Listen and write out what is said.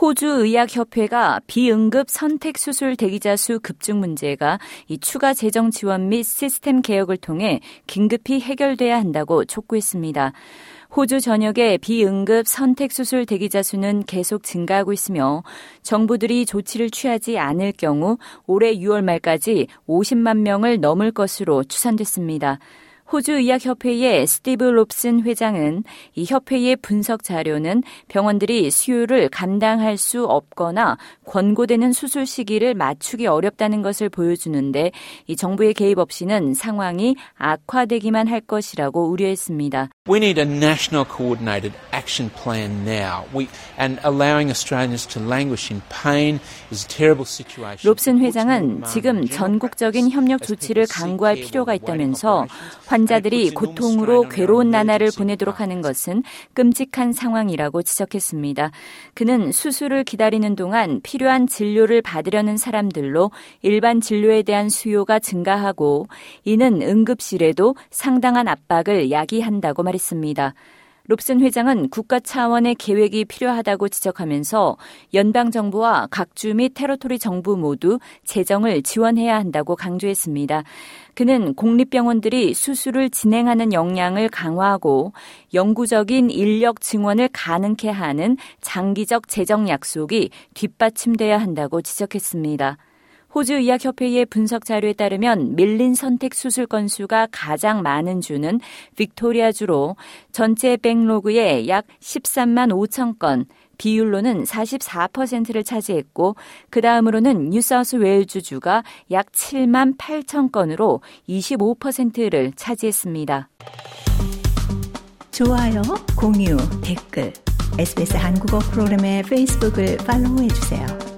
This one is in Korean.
호주 의학협회가 비응급 선택 수술 대기자 수 급증 문제가 이 추가 재정 지원 및 시스템 개혁을 통해 긴급히 해결돼야 한다고 촉구했습니다. 호주 전역의 비응급 선택수술 대기자 수는 계속 증가하고 있으며 정부들이 조치를 취하지 않을 경우 올해 6월 말까지 50만 명을 넘을 것으로 추산됐습니다. 호주의학협회의 스티브 롭슨 회장은 이 협회의 분석 자료는 병원들이 수요를 감당할 수 없거나 권고되는 수술 시기를 맞추기 어렵다는 것을 보여주는데 이 정부의 개입 없이는 상황이 악화되기만 할 것이라고 우려했습니다. Action plan now. We, and allowing Australians to languish in pain is a terrible situation. 롭슨 회장은 지금 전국적인 협력 조치를 강구할 필요가 있다면서 환자들이 고통으로 괴로운 나날을 보내도록 하는 것은 끔찍한 상황이라고 지적했습니다. 그는 수술을 기다리는 동안 필요한 진료를 받으려는 사람들로 일반 진료에 대한 수요가 증가하고 이는 응급실에도 상당한 압박을 야기한다고 말했습니다. 했습니다. 롭슨 회장은 국가 차원의 계획이 필요하다고 지적하면서 연방 정부와 각 주 및 테러토리 정부 모두 재정을 지원해야 한다고 강조했습니다. 그는 공립병원들이 수술을 진행하는 역량을 강화하고 영구적인 인력 증원을 가능케 하는 장기적 재정 약속이 뒷받침돼야 한다고 지적했습니다. 호주 의학협회의 분석 자료에 따르면 밀린 선택 수술 건수가 가장 많은 주는 빅토리아주로 전체 backlog의 약 13만 5천 건, 비율로는 44%를 차지했고 그 다음으로는 뉴사우스 웨일즈 주가 약 7만 8천 건으로 25%를 차지했습니다. 좋아요, 공유, 댓글, SBS 한국어 프로그램의 페이스북을 팔로우해 주세요.